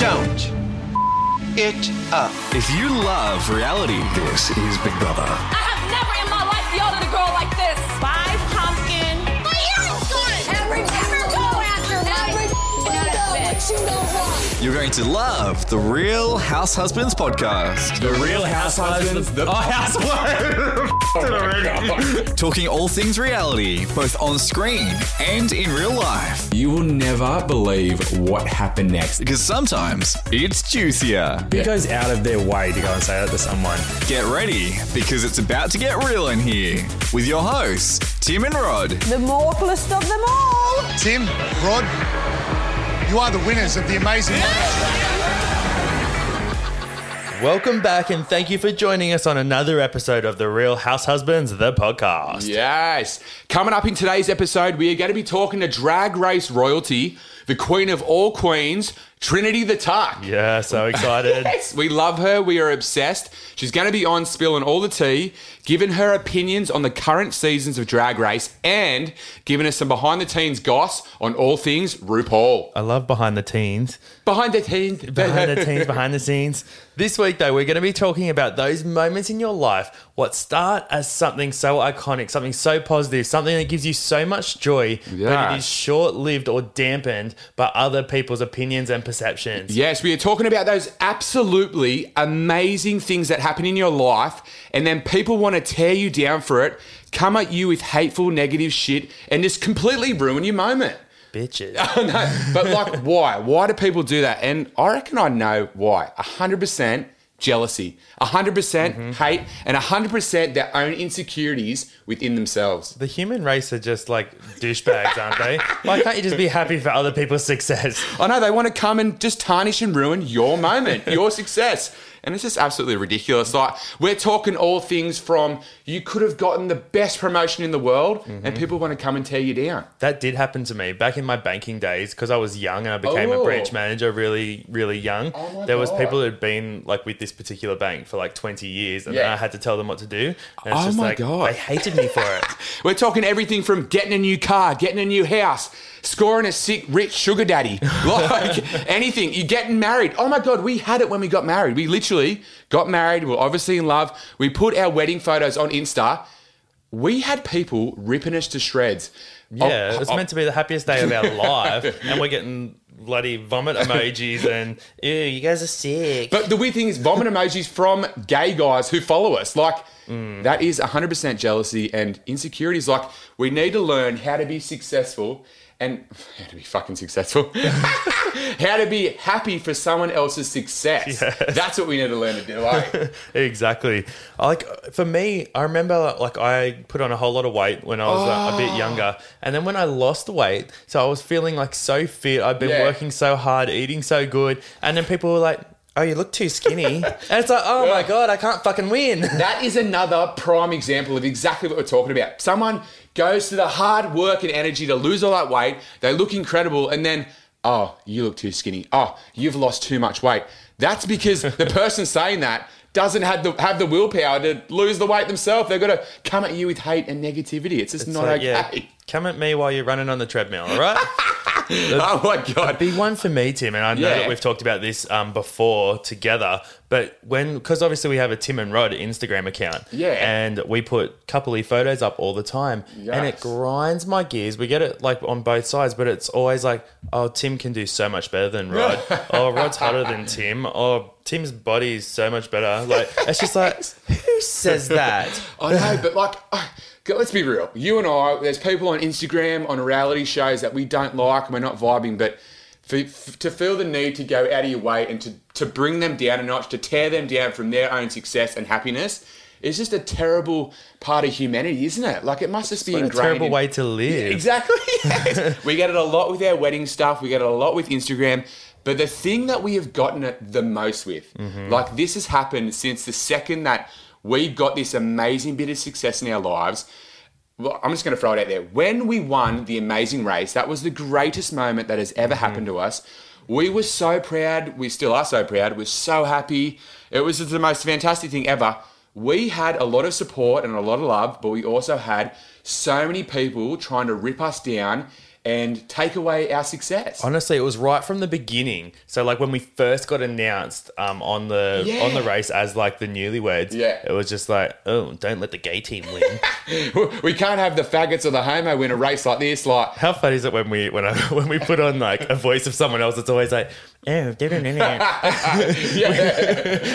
Don't it up. If you love reality, This is Big Brother. I have never in my life yelled at a girl like this. Bye, pumpkin. My earring's gone. Every never go after every what you know wrong. You're going to love the Real House Husbands podcast. The Real House Husbands. The oh, housewife. Oh Talking all things reality, both on screen and in real life. You will never believe what happened next. Because sometimes it's juicier. Who goes out of their way to go and say that to someone? Get ready, because it's about to get real in here. With your hosts, Tim and Rod. The mortalist of them all. Tim, Rod, you are the winners of the amazing. Welcome back and thank you for joining us on another episode of The Real House Husbands, the podcast. Yes. Coming up in today's episode, we are going to be talking to drag race royalty, the queen of all queens, Trinity the Tuck. Yeah, so excited. Yes, we love her. We are obsessed. She's going to be on spilling all the tea, giving her opinions on the current seasons of Drag Race, and giving us some behind the teens goss on all things RuPaul. I love behind the teens. Behind the teens. Behind the teens, behind the scenes. This week, though, we're going to be talking about those moments in your life what start as something so iconic, something so positive, something that gives you so much joy, but it is short lived or dampened by other people's opinions and perceptions. Yes, we are talking about those absolutely amazing things that happen in your life, and then people want to tear you down for it, come at you with hateful, negative shit, and just completely ruin your moment. Bitches. I know, but like, why? Why do people do that? And I reckon I know why. 100% jealousy, 100% hate, and 100% their own insecurities within themselves. The human race are just like douchebags, aren't they? Why can't you just be happy for other people's success? I know they want to come and just tarnish and ruin your moment, your success. And it's just absolutely ridiculous. Like, we're talking all things from you could have gotten the best promotion in the world, and mm-hmm. people want to come and tear you down. That did happen to me back in my banking days because I was young and I became Oh. a branch manager really, really young. Oh there was people who had been like with this particular bank for like 20 years and then Yeah. I had to tell them what to do. And it's Oh just my like, God. they hated me for it. We're talking everything from getting a new car, getting a new house, scoring a sick, rich sugar daddy, like anything. You're getting married. Oh my God, we had it when we got married. We literally got married. We're obviously in love. We put our wedding photos on Insta. We had people ripping us to shreds. Yeah, Oh, it's oh, meant to be the happiest day of our life and we're getting bloody vomit emojis and, ew, you guys are sick. But the weird thing is, vomit emojis from gay guys who follow us. Like, Mm. that is 100% jealousy and insecurities. Like, we need to learn how to be successful and how to be fucking successful. how to be happy for someone else's success. That's what we need to learn to do, eh? exactly. Like for me, I remember like I put on a whole lot of weight when I was uh, a Oh. bit younger, and then when I lost the weight, so I was feeling like so fit. I'd been Yeah. working so hard, eating so good, and then people were like. Oh, you look too skinny. and it's like, oh my God, I can't fucking win. That is another prime example of exactly what we're talking about. Someone goes to the hard work and energy to lose all that weight, they look incredible, and then, oh, you look too skinny. Oh, you've lost too much weight. That's because the person saying that doesn't have the have the willpower to lose the weight themselves. They've got to come at you with hate and negativity. It's just not So, okay. yeah, come at me while you're running on the treadmill, all right? Oh my god. Big one for me, Tim, and I know Yeah. that we've talked about this um, before together, but when, because obviously we have a Tim and Rod Instagram account, Yeah. and we put coupley photos up all the time, and it grinds my gears. We get it like on both sides, but it's always like, oh, Tim can do so much better than Rod. oh, Rod's harder than Tim. Oh, Tim's body is so much better. Like, it's just like, who says that? I know, but like, uh, let's be real. You and I, there's people on Instagram, on reality shows that we don't like and we're not vibing, but for, f- to feel the need to go out of your way and to, to bring them down a notch, to tear them down from their own success and happiness, is just a terrible part of humanity, isn't it? Like, it must just be What a terrible in- way to live. Exactly. yes. we get it a lot with our wedding stuff. We get it a lot with Instagram. But the thing that we have gotten it the most with, mm-hmm. like this has happened since the second that we got this amazing bit of success in our lives. Well, I'm just going to throw it out there. When we won the amazing race, that was the greatest moment that has ever mm-hmm. happened to us. We were so proud. We still are so proud. We're so happy. It was the most fantastic thing ever. We had a lot of support and a lot of love, but we also had so many people trying to rip us down and take away our success. Honestly, it was right from the beginning. So like when we first got announced um, on the Yeah. on the race as like the newlyweds, Yeah. it was just like, oh, don't let the gay team win. we can't have the faggots or the homo win a race like this. Like, How funny is it when we when I, when we put on like a voice of someone else? It's always like, oh, yeah.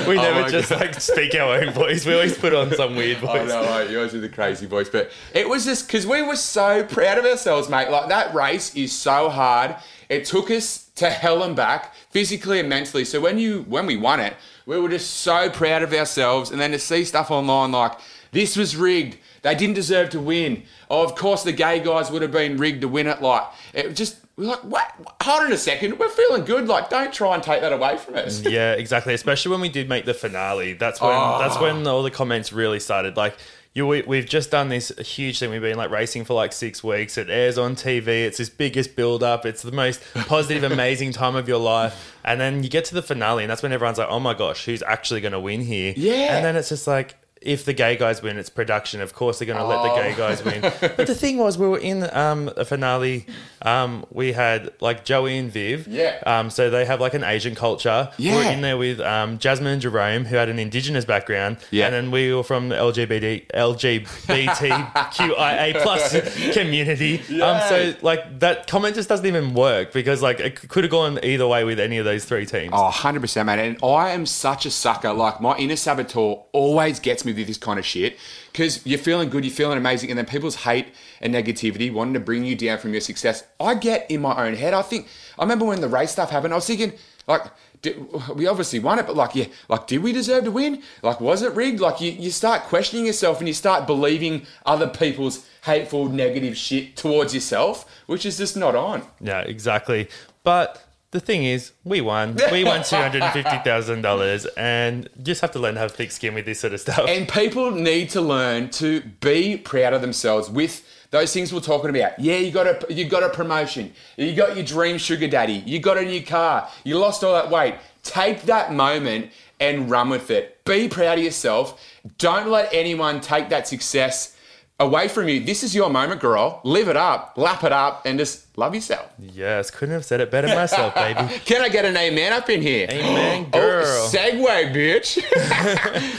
we Oh never my just God. like speak our own voice. We always put on some weird voice. I know, mate, yours with the crazy voice, but it was just because we were so proud of ourselves, mate. Like that race is so hard. It took us to hell and back, physically and mentally. So when you when we won it, we were just so proud of ourselves. And then to see stuff online like this was rigged, they didn't deserve to win. Oh, of course the gay guys would have been rigged to win it. Like it just we're like, what? Hold on a second, we're feeling good. Like, don't try and take that away from us. Yeah, exactly. Especially when we did make the finale. That's when Oh. that's when all the comments really started. Like you, we, we've just done this huge thing. We've been like racing for like six weeks. It airs on TV. It's this biggest build up. It's the most positive, amazing time of your life. And then you get to the finale, and that's when everyone's like, "Oh my gosh, who's actually going to win here?" Yeah. And then it's just like. If the gay guys win, it's production. Of course, they're going to let the Oh. gay guys win. But the thing was, we were in um, a finale. Um, we had like Joey and Viv. Yeah. Um, so they have like an Asian culture. Yeah. We're in there with um, Jasmine and Jerome, who had an Indigenous background. Yeah. And then we were from the LGBT, LGBTQIA plus community. Um, so like that comment just doesn't even work because like it could have gone either way with any of those three teams. Oh, 100%, mate. And I am such a sucker. Like, my inner saboteur always gets me this kind of shit because you're feeling good, you're feeling amazing, and then people's hate and negativity wanting to bring you down from your success. I get in my own head. I think, I remember when the race stuff happened, I was thinking, like, did, we obviously won it, but like, yeah, like, did we deserve to win? Like, was it rigged? Like, you, you start questioning yourself and you start believing other people's hateful, negative shit towards yourself, which is just not on. Yeah, exactly. But the thing is, we won. We won two hundred and fifty thousand dollars, and just have to learn to have thick skin with this sort of stuff. And people need to learn to be proud of themselves with those things we're talking about. Yeah, you got a you got a promotion. You got your dream sugar daddy. You got a new car. You lost all that weight. Take that moment and run with it. Be proud of yourself. Don't let anyone take that success away from you. This is your moment, girl. Live it up, lap it up, and just love yourself. yes, couldn't have said it better myself, baby. Can I get an amen up in here? Amen, girl. Oh, segue, bitch.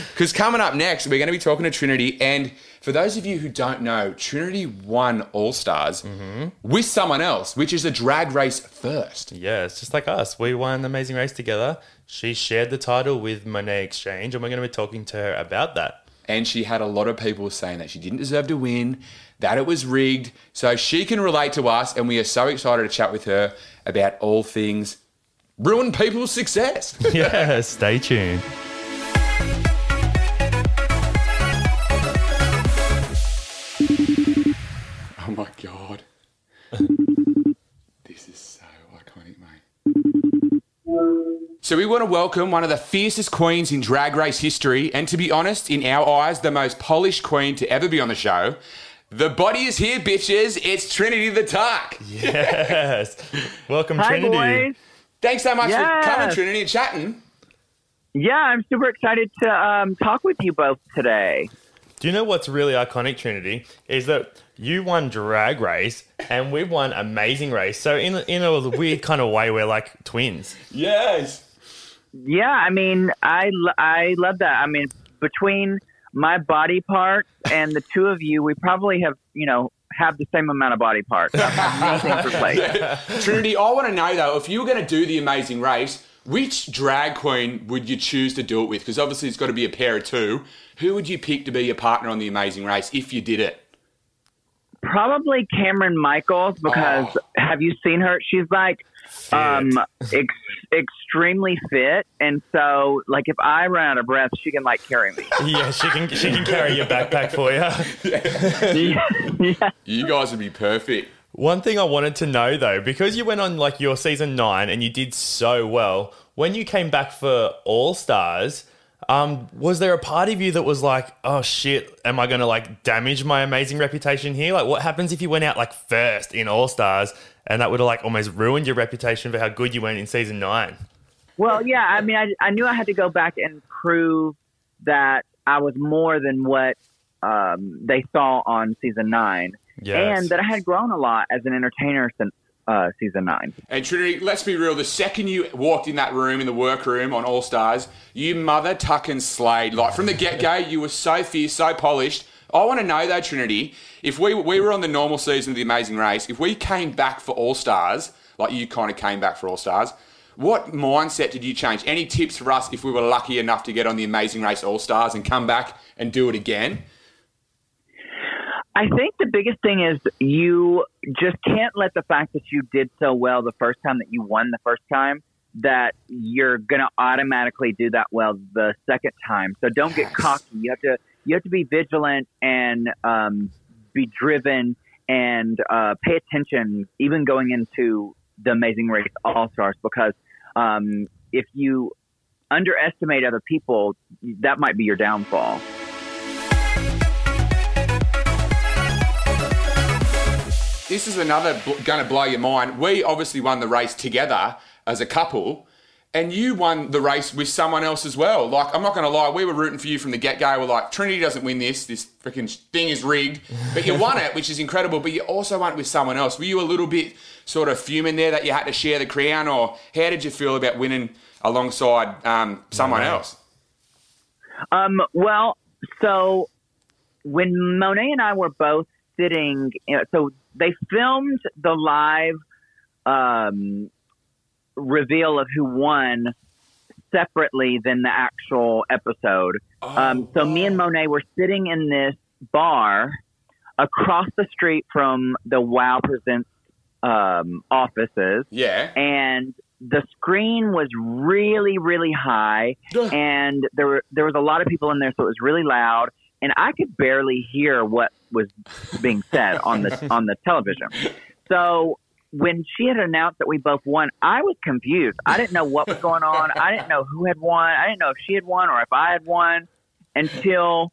Because coming up next, we're going to be talking to Trinity. And for those of you who don't know, Trinity won All Stars Mm-hmm. with someone else, which is a drag race first. Yeah, it's just like us. We won the Amazing Race together. She shared the title with Monét X Change, and we're going to be talking to her about that. And she had a lot of people saying that she didn't deserve to win, that it was rigged. So she can relate to us. And we are so excited to chat with her about all things ruin people's success. Yeah, stay tuned. Oh my god. this is so iconic, mate. So we want to welcome one of the fiercest queens in drag race history, and to be honest, in our eyes, the most polished queen to ever be on the show. The body is here, bitches. It's Trinity the Tuck. Yes. Welcome, Hi, Trinity. boys. Thanks so much Yes. for coming, Trinity, and chatting. Yeah, I'm super excited to um, talk with you both today. Do you know what's really iconic, Trinity? Is that you won Drag Race and we won Amazing Race. So in in a weird kind of way, we're like twins. Yes. Yeah, I mean, I, I love that. I mean, between my body parts and the two of you, we probably have, you know, have the same amount of body parts. Trinity, I want to know though, if you were going to do the Amazing Race, which drag queen would you choose to do it with? Because obviously it's got to be a pair of two. Who would you pick to be your partner on the Amazing Race if you did it? Probably Kameron Michaels because Oh. have you seen her? She's like um, ex- extremely fit, and so like if I run out of breath, she can like carry me. Yeah, she can she can carry your backpack for you. yeah. You guys would be perfect. One thing I wanted to know though, because you went on like your season nine and you did so well, when you came back for All Stars, um, was there a part of you that was like, oh shit, am I gonna like damage my amazing reputation here? Like, what happens if you went out like first in All Stars and that would have like almost ruined your reputation for how good you went in season nine? Well, yeah, I mean, I, I knew I had to go back and prove that I was more than what um, they saw on season nine, Yes. and that I had grown a lot as an entertainer since uh, season nine. And Trinity, let's be real. The second you walked in that room, in the workroom on All Stars, you mother tuck and slayed. Like from the get go, you were so fierce, so polished. I want to know though, Trinity, if we we were on the normal season of the Amazing Race, if we came back for All Stars, like you kind of came back for All Stars, what mindset did you change? Any tips for us if we were lucky enough to get on the Amazing Race All Stars and come back and do it again? I think the biggest thing is you just can't let the fact that you did so well the first time that you won the first time that you're going to automatically do that well the second time. So don't get cocky. You have to you have to be vigilant and um, be driven and uh, pay attention even going into the Amazing Race All Stars because um, if you underestimate other people, that might be your downfall. This is another bl- going to blow your mind. We obviously won the race together as a couple, and you won the race with someone else as well. Like, I'm not going to lie, we were rooting for you from the get go. We're like, Trinity doesn't win this. This freaking thing is rigged. But you won it, which is incredible. But you also won it with someone else. Were you a little bit sort of fuming there that you had to share the crown, or how did you feel about winning alongside um, someone else? Um, well, so when Monet and I were both sitting, so they filmed the live um, reveal of who won separately than the actual episode. um, so me and Monet were sitting in this bar across the street from the Wow Presents um, offices Yeah. and the screen was really really high and there were there was a lot of people in there so it was really loud and I could barely hear what was being said on the on the television. So when she had announced that we both won, I was confused. I didn't know what was going on. I didn't know who had won. I didn't know if she had won or if I had won until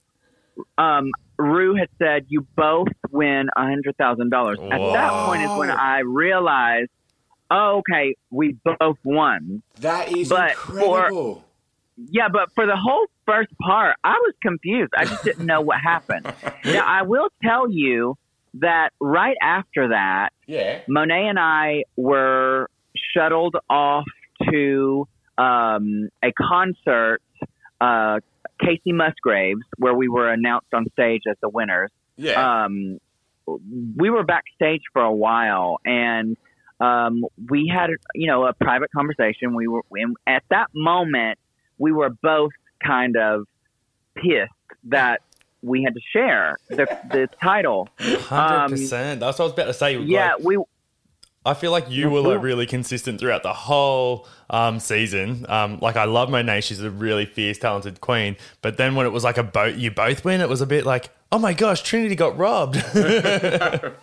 um, Ru had said, "You both win a hundred thousand dollars." At that point is when I realized, oh, okay, we both won. That is But for- incredible. Yeah, but for the whole first part, I was confused. I just didn't know what happened. Now, I will tell you that right after that, yeah. Monet and I were shuttled off to um, a concert, uh, Kacey Musgraves, where we were announced on stage as the winners. Yeah. Um, we were backstage for a while, and um, we had you know a private conversation. We were and at that moment we were both kind of pissed that we had to share the the title. Hundred percent. That's what I was about to say. Um, Yeah, Like, we I feel like you were like really consistent throughout the whole um, season. Um, like I love Monet; she's a really fierce, talented queen. But then when it was like a boat, you both win. It was a bit like, oh my gosh, Trinity got robbed.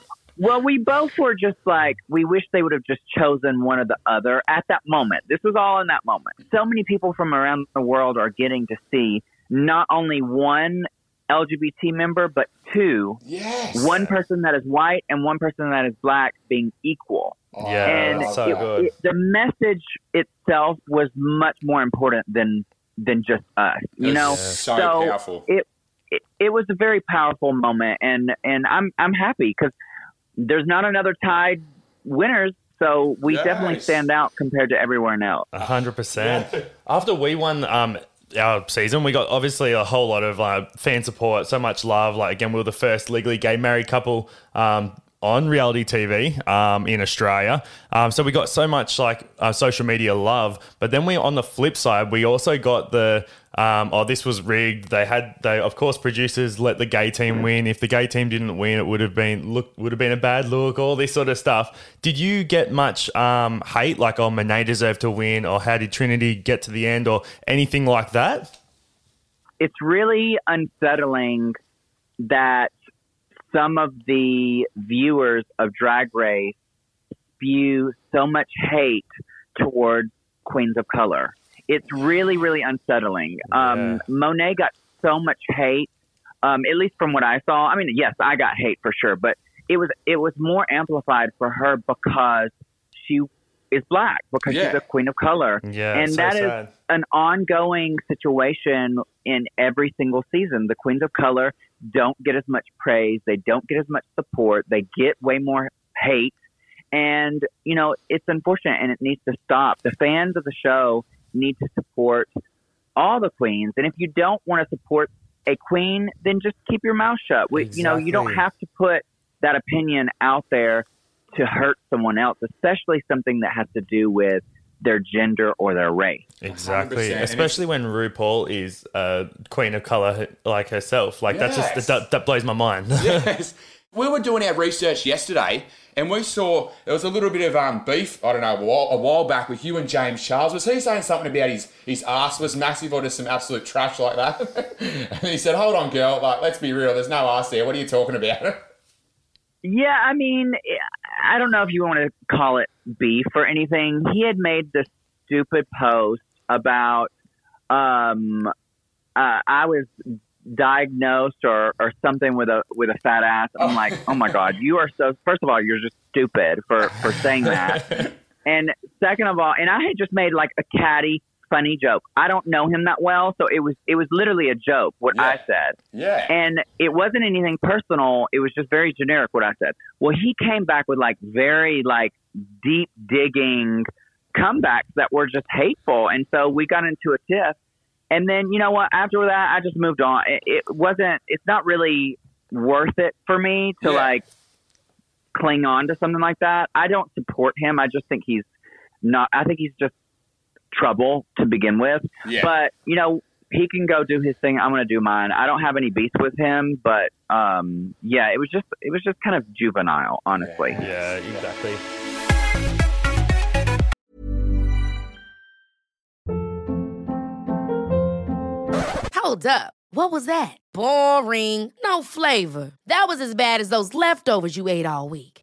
Well, we both were just like, we wish they would have just chosen one or the other at that moment. This was all in that moment. So many people from around the world are getting to see not only one LGBT member, but two. Yes. One person that is white and one person that is black being equal. yeah, and that's so it- good. it- the message itself was much more important than than just us. You know, so, So, powerful. it, it it was a very powerful moment, and and I'm I'm happy because there's not another tied winners, so we definitely stand out compared to everyone else. A hundred percent. After we won um, our season, we got obviously a whole lot of uh, fan support, so much love. Like again, we were the first legally gay married couple um, on reality TV um, in Australia. Um, so we got so much like uh, social media love. But then we, on the flip side, we also got the um, oh, this was rigged. They had they of course producers let the gay team win. If the gay team didn't win, it would have been look would have been a bad look. All this sort of stuff. Did you get much um, hate like oh Monet deserved to win, or how did Trinity get to the end, or anything like that? It's really unsettling that some of the viewers of Drag Race spew so much hate towards queens of color. It's really, really unsettling. Um, Monet got so much hate, um, at least from what I saw. I mean, yes, I got hate for sure, but it was it was more amplified for her because she is black because Yeah. she's a queen of color, Yeah, and so that is sad. an ongoing situation in every single season. The queens of color don't get as much praise, they don't get as much support, they get way more hate, and you know it's unfortunate and it needs to stop. The fans of the show need to support all the queens, and if you don't want to support a queen, then just keep your mouth shut. We, You know, you don't have to put that opinion out there to hurt someone else, especially something that has to do with their gender or their race. Exactly, 100%. Especially when RuPaul is a queen of color like herself. Like that's just that, that blows my mind. yes. We were doing our research yesterday, and we saw there was a little bit of um, beef. I don't know a while, a while back with you and James Charles. Was he saying something about his his ass was massive or just some absolute trash like that? and he said, "Hold on, girl. Like, let's be real. There's no ass there. What are you talking about?" Yeah, I mean, I don't know if you want to call it beef or anything. He had made this stupid post about um, uh, I was diagnosed or, or something with a with a fat ass. I'm like, oh my god, you are so. First of all, you're just stupid for for saying that. And second of all, and I had just made like a catty, funny joke. I don't know him that well, so it was it was literally a joke what I said. yeah. And it wasn't anything personal. It was just very generic what I said. Well, he came back with like very like deep digging comebacks that were just hateful. And so we got into a tiff. And then, you know what? After that, I just moved on. It, it wasn't, it's not really worth it for me to Yeah. like cling on to something like that. I don't support him. I just think he's not, I think he's just trouble to begin with. Yeah. But, you know, he can go do his thing. I'm going to do mine. I don't have any beef with him, but um, yeah, it was just it was just kind of juvenile, honestly. yeah, exactly. Hold up. What was that? Boring. No flavor. That was as bad as those leftovers you ate all week.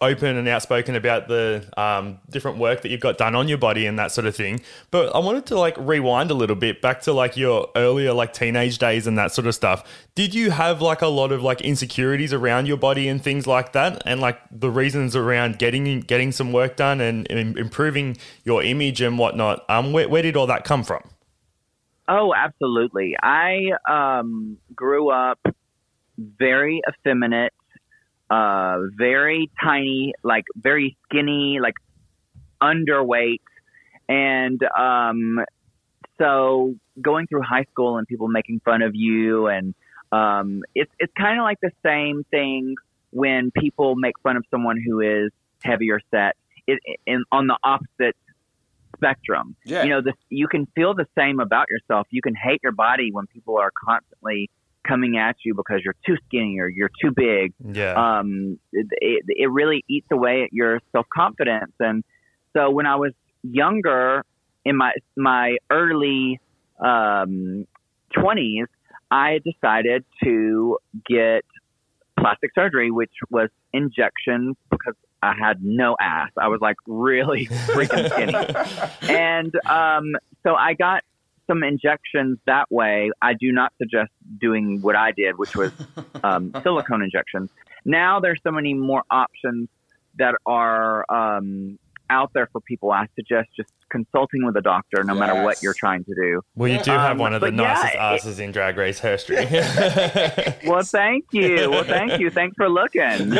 open and outspoken about the um different work that you've got done on your body and that sort of thing. But I wanted to like rewind a little bit back to like your earlier like teenage days and that sort of stuff. Did you have like a lot of like insecurities around your body and things like that, and like the reasons around getting getting some work done and, and improving your image and whatnot? Um, where, where did all that come from? Oh, absolutely. I um, grew up very effeminate, uh, very tiny, like very skinny, like underweight, and um, so going through high school and people making fun of you, and um, it's it's kind of like the same thing when people make fun of someone who is heavier set. It, in, on the opposite spectrum. Yeah. You know, this you can feel the same about yourself. You can hate your body when people are constantly coming at you because you're too skinny or you're too big. Yeah. Um, it, it, really eats away at your self confidence. And so when I was younger, in my my early um, 20s, I decided to get plastic surgery, which was injections because I had no ass. I was like really freaking skinny. and um, so I got some injections that way. I do not suggest doing what I did, which was um, silicone injections. Now there's so many more options that are um, out there for people. I suggest just consulting with a doctor, no matter what you're trying to do. well, you do have um, one of the but yeah, nicest it- asses in Drag Race history. Well, thank you. Well, thank you. Thanks for looking.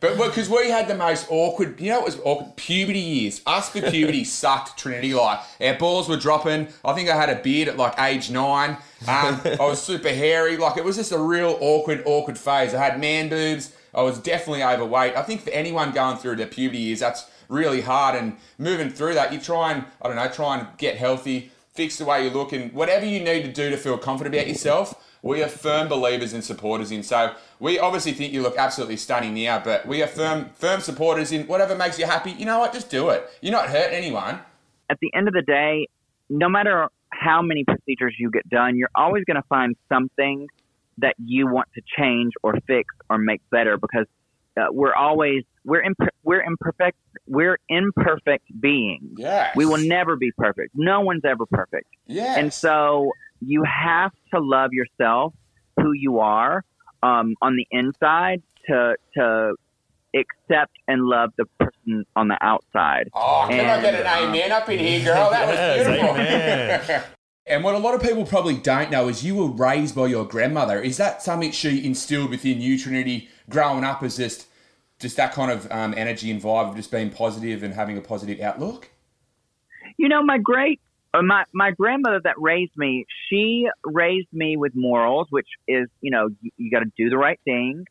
But because we had the most awkward, you know, it was awkward puberty years. Us for puberty sucked. Trinity like our balls were dropping. I think I had a beard at like age nine. Um, I was super hairy. Like it was just a real awkward, awkward phase. I had man boobs. I was definitely overweight. I think for anyone going through their puberty years, that's really hard. And moving through that, you try and I don't know, try and get healthy, fix the way you look, and whatever you need to do to feel confident about yourself. We are firm believers and supporters in. So we obviously think you look absolutely stunning now, but we are firm firm supporters in whatever makes you happy. You know what? Just do it. You're not hurting anyone. At the end of the day, no matter how many procedures you get done, you're always going to find something that you want to change or fix or make better because uh, we're always we're imp- we're imperfect we're imperfect beings. Yes. We will never be perfect. No one's ever perfect. Yes. And so you have to love yourself, who you are, um, on the inside to to accept and love the person on the outside. Oh, can I get an amen up in here, girl? That was beautiful. And what a lot of people probably don't know is you were raised by your grandmother. Is that something she instilled within you, Trinity, growing up as just just that kind of um, energy and vibe of just being positive and having a positive outlook? You know, my great uh, my my grandmother that raised me, she raised me with morals, which is you know you, you got to do the right thing,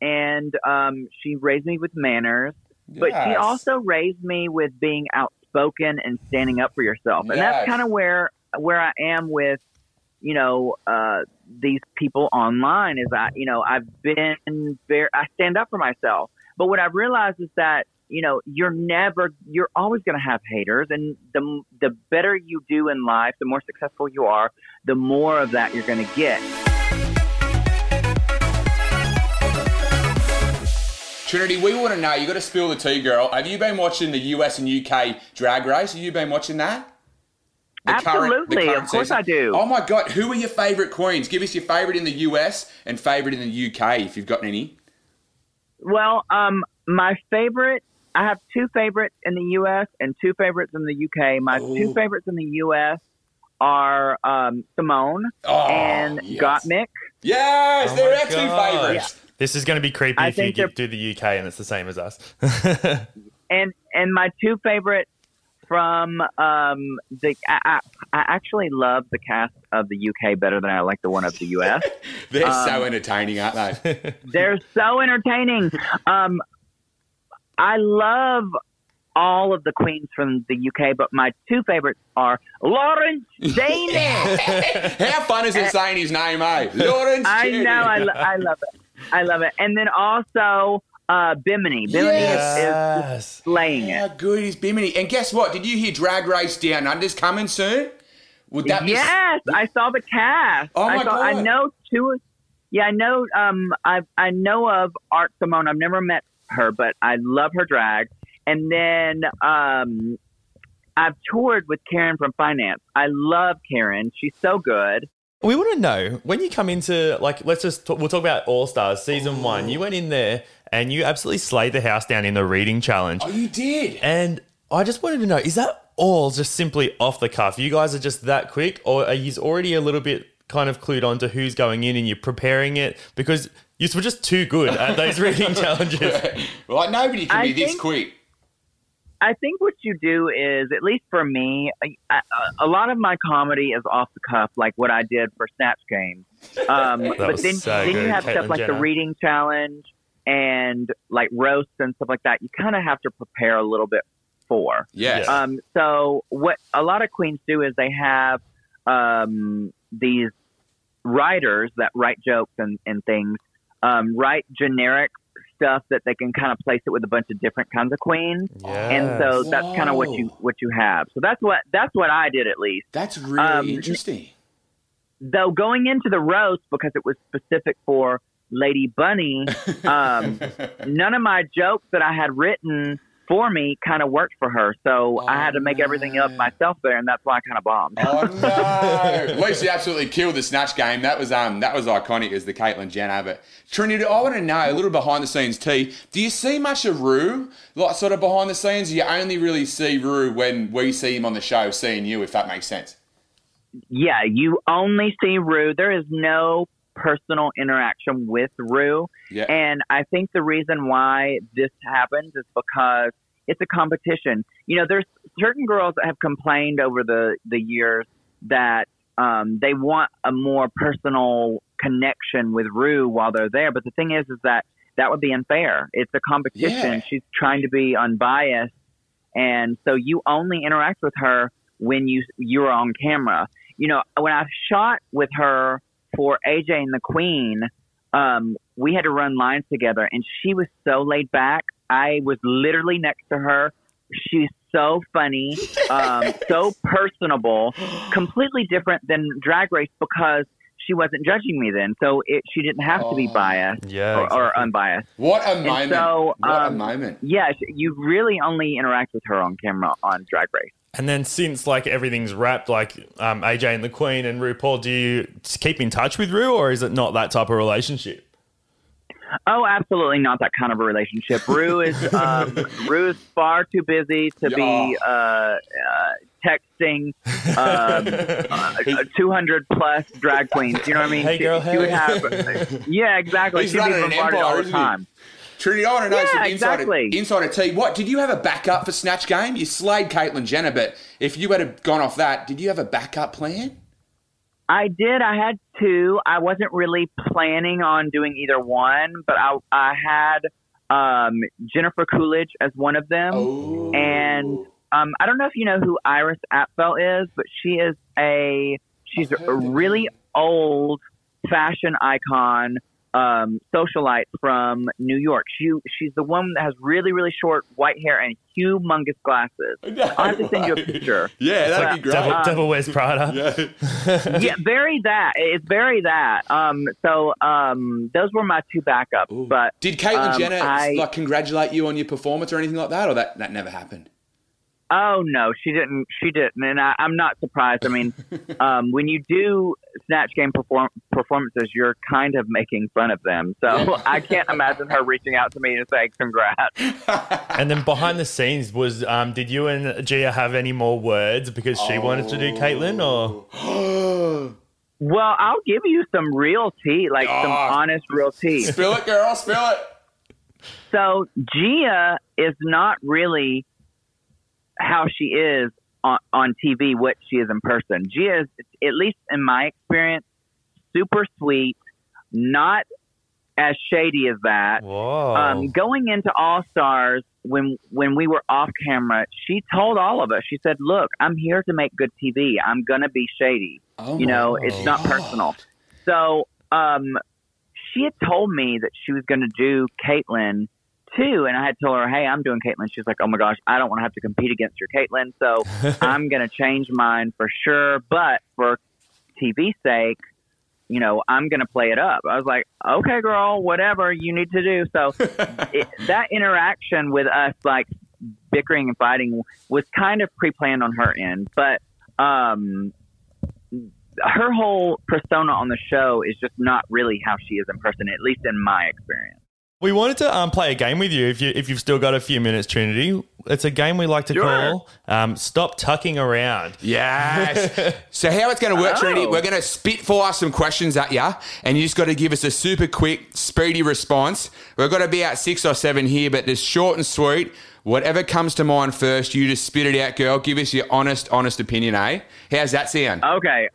and um, she raised me with manners. But she also raised me with being outspoken and standing up for yourself, and Yes. that's kind of where where I am with you know uh, these people online. Is I you know I've been very I stand up for myself, but what I've realized is that you know you're never you're always going to have haters, and the the better you do in life, the more successful you are, the more of that you're going to get. Trinity, we want to know. You got to spill the tea, girl. Have you been watching the US and UK drag race? Have you been watching that? The current- the Absolutely, current of course season? I do. Oh my god, who are your favourite queens? Give us your favourite in the US and favourite in the UK if you've got any. Well, um, my favorite, I have two favorites in the U.S. and two favorites in the U.K. My two favorites in the U.S. are um, Symone Oh, and yes. Gottmik. Yes, Oh they're our two gosh. favourites. This is going to be creepy I if you get, do the UK and it's the same as us. And and my two favorites from um, the I, I, I actually love the cast of the UK better than I like the one of the U.S. They're Um, so entertaining, aren't they? They're so entertaining. Um, I love all of the queens from the UK, but my two favorites are Lawrence Chaney. How fun is it saying his name, eh? Lawrence I know, I, lo- I love it. I love it. And then also uh, Bimini. Bimini Yes. is, is slaying How good is Bimini? And guess what? Did you hear Drag Race Down Under's coming soon? Would that be Yes, I saw the cast. Oh, my I saw, I know two. Yeah, I know. Um, I I know of Art Simone. I've never met her, but I love her drag. And then um, I've toured with Karen from Finance. I love Karen. She's so good. We want to know when you come into like let's just talk, we'll talk about All Stars season one. You went in there and you absolutely slayed the house down in the reading challenge. Oh, you did. And I just wanted to know is that all just simply off the cuff? You guys are just that quick, or are you already a little bit kind of clued on to who's going in and you're preparing it because you were just too good at those reading challenges? Like nobody can I be this think- quick. I think what you do is, at least for me, a, a lot of my comedy is off the cuff, like what I did for Snatch Game. Um, but then, so then you have Caitlyn stuff like Jenner. the reading challenge and like roasts and stuff like that. You kind of have to prepare a little bit for. Yes. Yeah. Um, so what a lot of queens do is they have um, these writers that write jokes and, and things, um, write generic stuff that they can kind of place it with a bunch of different kinds of queens. And so that's kind of what you what you have. So that's what that's what I did at least. That's really um, interesting. Though going into the roast because it was specific for Lady Bunny, um, none of my jokes that I had written for me kind of worked for her. So I had to make everything up myself there, and that's why I kind of bombed. Oh no! Lucy absolutely killed the snatch game. That was um that was iconic as the Caitlyn Jenner. But Trinity, I want to know a little behind the scenes tea. Do you see much of Ru, like sort of behind the scenes? You only really see Ru when we see him on the show, seeing you, if that makes sense. Yeah, you only see Ru. There is no personal interaction with Ru. Yeah. And I think the reason why this happens is because it's a competition. You know, there's certain girls that have complained over the, the years that um, they want a more personal connection with Ru while they're there. But the thing is, is that that would be unfair. It's a competition. Yeah. She's trying to be unbiased, and so you only interact with her when you you're on camera. You know, when I shot with her for AJ and the Queen, um, we had to run lines together, and she was so laid back. I was literally next to her. She's so funny, um, so personable, completely different than Drag Race because she wasn't judging me then, so it, she didn't have to be biased Yeah, or, or unbiased. What a moment! so, what a um, moment! Yes, you really only interact with her on camera on Drag Race. And then since like everything's wrapped, like um, AJ and the Queen and RuPaul, do you keep in touch with Ru, or is it not that type of relationship? Oh, absolutely not that kind of a relationship. Ru is um, Ru is far too busy to be uh, uh, texting um, uh, 200 plus drag queens. You know what I mean? Hey, she, girl, she would have. Yeah, exactly. He's She'd be bombarded all the time. Trinity, I want to know Yeah, some insider, exactly. insider tea. What did you have a backup for Snatch Game? You slayed Caitlyn Jenner, but if you had gone off that, did you have a backup plan? I did. I had two. I wasn't really planning on doing either one, but I I had um, Jennifer Coolidge as one of them, Oh. and um, I don't know if you know who Iris Apfel is, but she is a she's a really old fashion icon. Um, socialite from New York. She she's the one that has really really short white hair and humongous glasses. I'll have to send you a picture. Yeah, that'd be great. Devil, Um, Devil Wears Prada. yeah, very that. It's very that. Um, so um, those were my two backups. But Did Caitlyn um, Jenner I- like congratulate you on your performance or anything like that, or that that never happened? oh no, she didn't. She didn't, and I, I'm not surprised. I mean, um, when you do snatch game perform- performances, you're kind of making fun of them. So I can't imagine her reaching out to me to say congrats. And then behind the scenes was, um, did you and Gia have any more words because she wanted to do Caitlyn, or Well, I'll give you some real tea, like some Oh. honest real tea. Spill it, girl. Spill it. So Gia is not really how she is on, on TV, what she is in person. Gia is, at least in my experience, super sweet, not as shady as that. whoa? Um, going into All Stars, when when we were off camera, she told all of us. She said, "Look, I'm here to make good TV. I'm gonna be shady. Oh you know, my it's not God. personal." So, um, she had told me that she was gonna do Caitlyn too, and I had told her, "Hey, I'm doing Caitlyn." She's like, "Oh my gosh, I don't want to have to compete against your Caitlyn, so I'm gonna change mine for sure, but for TV sake." You know, I'm going to play it up. I was like, okay, girl, whatever you need to do. So it, that interaction with us, like bickering and fighting, was kind of pre-planned on her end. But um, her whole persona on the show is just not really how she is in person, at least in my experience. We wanted to um, play a game with you if you if you've still got a few minutes, Trinity. It's a game we like to Sure. call um, "Stop Tucking Around." Yes. so how it's going to work, Trinity? Oh. We're going to spitfire some questions at you, and you just got to give us a super quick, speedy response. We've got to be at six or seven here, but it's short and sweet. Whatever comes to mind first, you just spit it out, girl. Give us your honest, honest opinion, eh? How's that sound? Okay.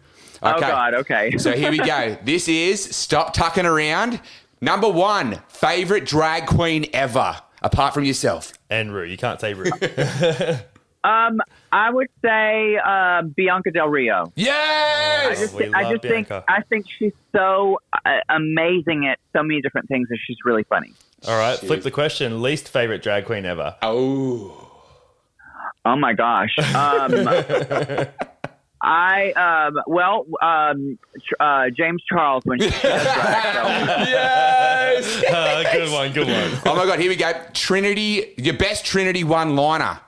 Oh, God. Okay. So here we go. This is Stop Tucking Around. Number one, favorite drag queen ever, apart from yourself. And Ru, you can't say Ru. um, I would say uh, Bianca Del Rio. I Yes! just, we I just think, I think she's so uh, amazing at so many different things, and she's really funny. All right, flip the question. Least favorite drag queen ever. Oh. Oh my gosh. Um, I um, well, um, tr- uh, James Charles when she does drag. So. Yes! Uh, good one, good one. oh my God, here we go. Trinity, your best Trinity one liner.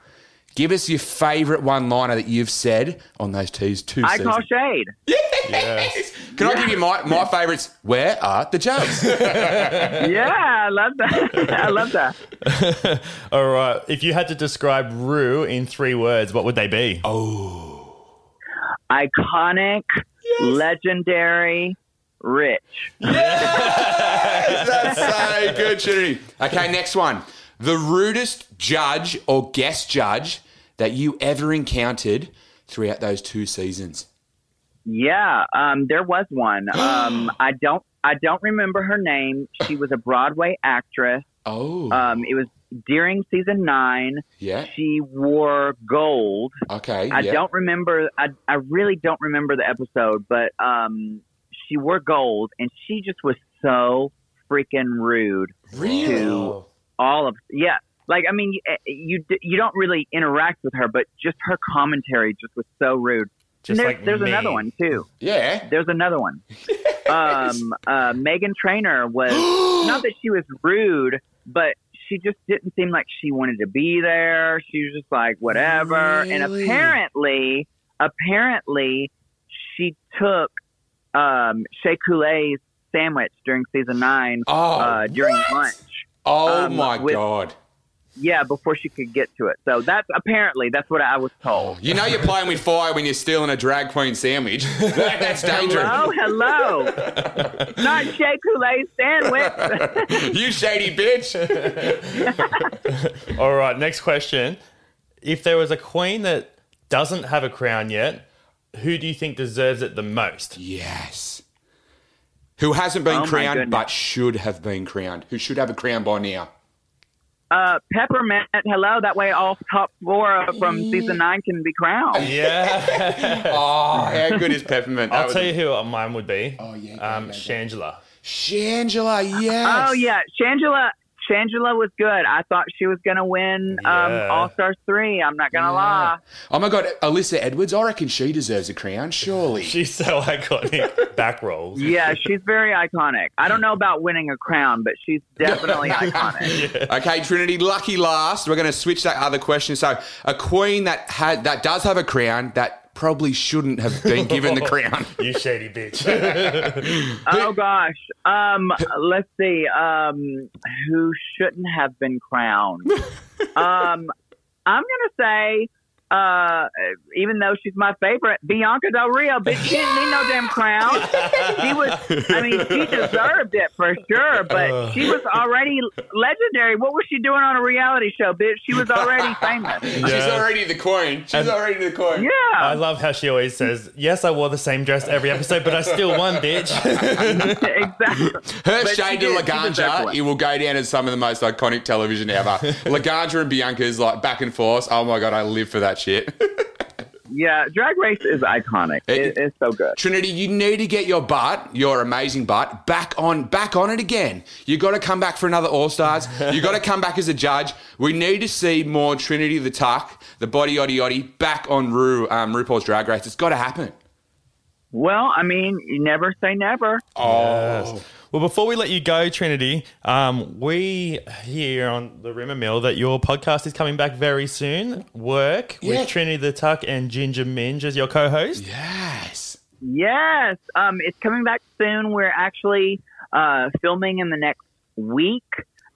Give us your favorite one liner that you've said on those two, two I seasons. call shade. Yes. Can I give you my, my favourites? Where are the jugs? Yeah, I love that. I love that. All right. If you had to describe Ru in three words, what would they be? Iconic, legendary, rich. That's so good, Trinity. Okay, next one. The rudest judge or guest judge that you ever encountered throughout those two seasons. Yeah, um, there was one. Um, I don't I don't remember her name. She was a Broadway actress. Oh, Um, it was during season nine. yeah. She wore gold. Okay. I yeah. don't remember. I I really don't remember the episode, but um, she wore gold, and she just was so freaking rude Really? to all of. Yeah, like I mean, you you, you don't really interact with her, but just her commentary just was so rude. Just And there's, like there's me. another one too. Yeah. There's another one. Um, uh, Meghan Trainor was not that she was rude, but she just didn't seem like she wanted to be there. She was just like whatever. And apparently, apparently, she took um, Shea Coulee's sandwich during season nine Oh, uh, during what? lunch. Oh um, my with- god. Yeah, before she could get to it. So that's apparently that's what I was told. You know you're playing with fire when you're stealing a drag queen sandwich. That, that's dangerous. Hello, hello. Not Shea Coulee's sandwich. you shady bitch. All right, next question. If there was a queen that doesn't have a crown yet, who do you think deserves it the most? yes. Who hasn't been Oh, crowned but should have been crowned? Who should have a crown by now? Uh, Peppermint, hello. That way, all top four from season nine can be crowned. Yeah. Oh, how good is Peppermint? That I'll was- tell you who mine would be. Oh, yeah, go, Um, go, go. Shangela. Shangela, yes. Oh yeah, Shangela. Shangela was good. I thought she was going to win um, All Stars three. I'm not going to lie. Oh my god, Alyssa Edwards, I reckon she deserves a crown, surely. She's so iconic. Back rolls. Yeah, she's very iconic. I don't know about winning a crown, but she's definitely iconic. Okay, Trinity, lucky last. We're going to switch that other question. So, a queen that had that does have a crown that probably shouldn't have been given the crown. You shady bitch. Oh gosh. Um, let's see. Um, who shouldn't have been crowned? Um, I'm gonna say, uh, even though she's my favorite, Bianca Del Rio, bitch, she didn't need no damn crown. She was, I mean, she deserved it for sure, but she was already legendary. What was she doing on a reality show, bitch? She was already famous. She's already the queen. She's And- already the queen. I love how she always says, Yes, I wore the same dress every episode, but I still won, bitch. exactly. Her But shade to did- Laganja, it will go down as some of the most iconic television ever. Laganja and Bianca's like back and forth. Oh my god, I live for that shit. Yeah, Drag Race is iconic. It, it's so good. Trinity, you need to get your butt, your amazing butt, back on back on it again. You got to come back for another All Stars. You got to come back as a judge. We need to see more Trinity the Tuck, the body yoddy yoddy, back on Ru, um, RuPaul's Drag Race. It's got to happen. Well, I mean, you never say never. Oh, Well, before we let you go, Trinity, um, we hear on the Rimmer Mill that your podcast is coming back very soon. Work Yeah. with Trinity the Tuck and Ginger Minj as your co-host. yes. Yes, um, it's coming back soon. We're actually uh, filming in the next week,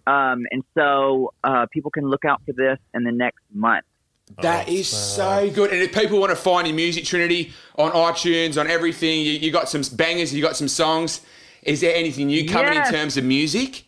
um, and so uh, people can look out for this in the next month. That is so good. And if people want to find your music, Trinity, on iTunes, on everything, you, you got some bangers, you got some songs. Is there anything new coming Yes. in terms of music?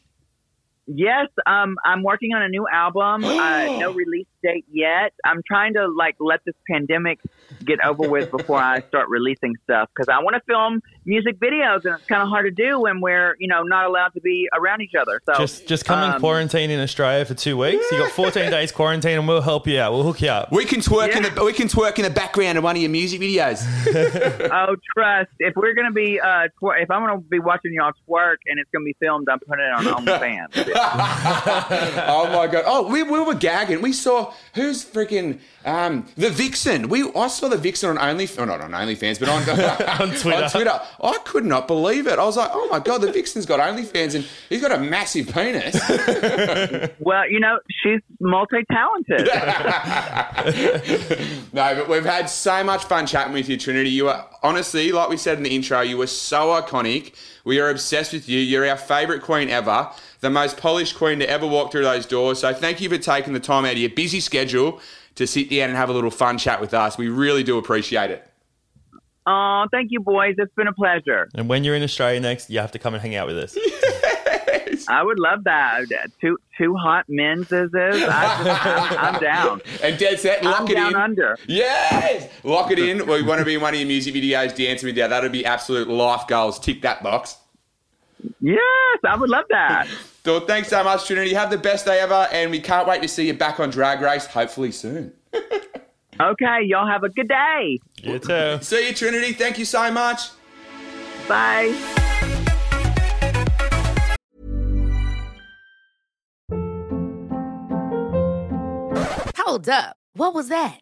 Yes, um, I'm working on a new album. uh, no release date yet. I'm trying to like let this pandemic get over with before I start releasing stuff because I want to film music videos, and it's kind of hard to do when we're you know not allowed to be around each other. So Just just come and um, quarantine in Australia for two weeks. You got 14 days quarantine, and we'll help you out. We'll hook you up. We can twerk in the we can twerk in the background of one of your music videos. Oh, trust. If we're gonna be, uh, twer- if I'm gonna be watching y'all twerk and it's gonna be filmed, I'm putting it on OnlyFans. oh my god! Oh, we, we were gagging. We saw who's freaking um, the Vixen. We I saw the Vixen on Only, oh, not on OnlyFans, but on On Twitter. on Twitter. I could not believe it. I was like, oh my god, the Vixen's got OnlyFans and he's got a massive penis. well, you know, she's multi-talented. no, but we've had so much fun chatting with you, Trinity. You are honestly, like we said in the intro, you were so iconic. We are obsessed with you. You're our favourite queen ever, the most polished queen to ever walk through those doors. So thank you for taking the time out of your busy schedule to sit down and have a little fun chat with us. We really do appreciate it. Oh, thank you, boys. It's been a pleasure. And when you're in Australia next, you have to come and hang out with us. I would love that. Two two hot men's is is. I just, I'm, I'm down. And dead set, lock I'm it down in. under. Yes, lock it in. We want to be in one of your music videos, dancing with you. That'll be absolute life goals. Tick that box. Yes, I would love that. So thanks so much, Trinity. Have the best day ever, and we can't wait to see you back on Drag Race, hopefully soon. Okay, y'all have a good day. You too. See you, Trinity. Thank you so much. Bye. Hold up. What was that?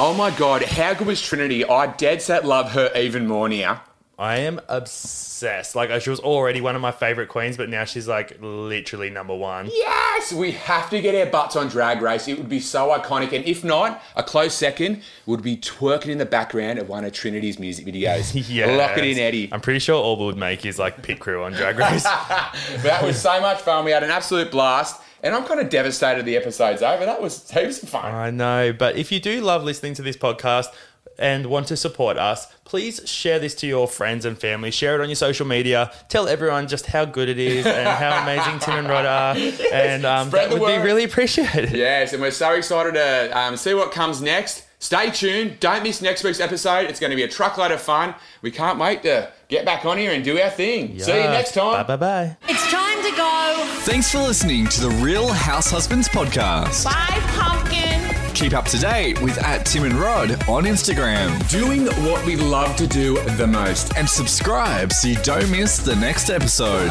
Oh my God, how good was Trinity? I dead set love her even more now. I am obsessed. Like she was already one of my favorite queens, but now she's like literally number one. Yes, we have to get our butts on Drag Race. It would be so iconic. And if not, a close second would be twerking in the background of one of Trinity's music videos. Yes. Lock it in, Eddie. I'm pretty sure all we would make is like pit crew on Drag Race. That was so much fun. We had an absolute blast. And I'm kind of devastated the episode's over. That was heaps of fun. I know, but if you do love listening to this podcast and want to support us, please share this to your friends and family. Share it on your social media. Tell everyone just how good it is and how amazing Tim and Rod are. And um, that would be really appreciated. Yes, and we're so excited to um, see what comes next. Stay tuned. Don't miss next week's episode. It's going to be a truckload of fun. We can't wait to get back on here and do our thing. See you next time. Bye bye bye. It's time to go. Thanks for listening to the Real House Husbands podcast. Bye, pumpkin. Keep up to date with at Tim and Rod on Instagram Doing what we love to do the most. and subscribe so you don't miss the next episode.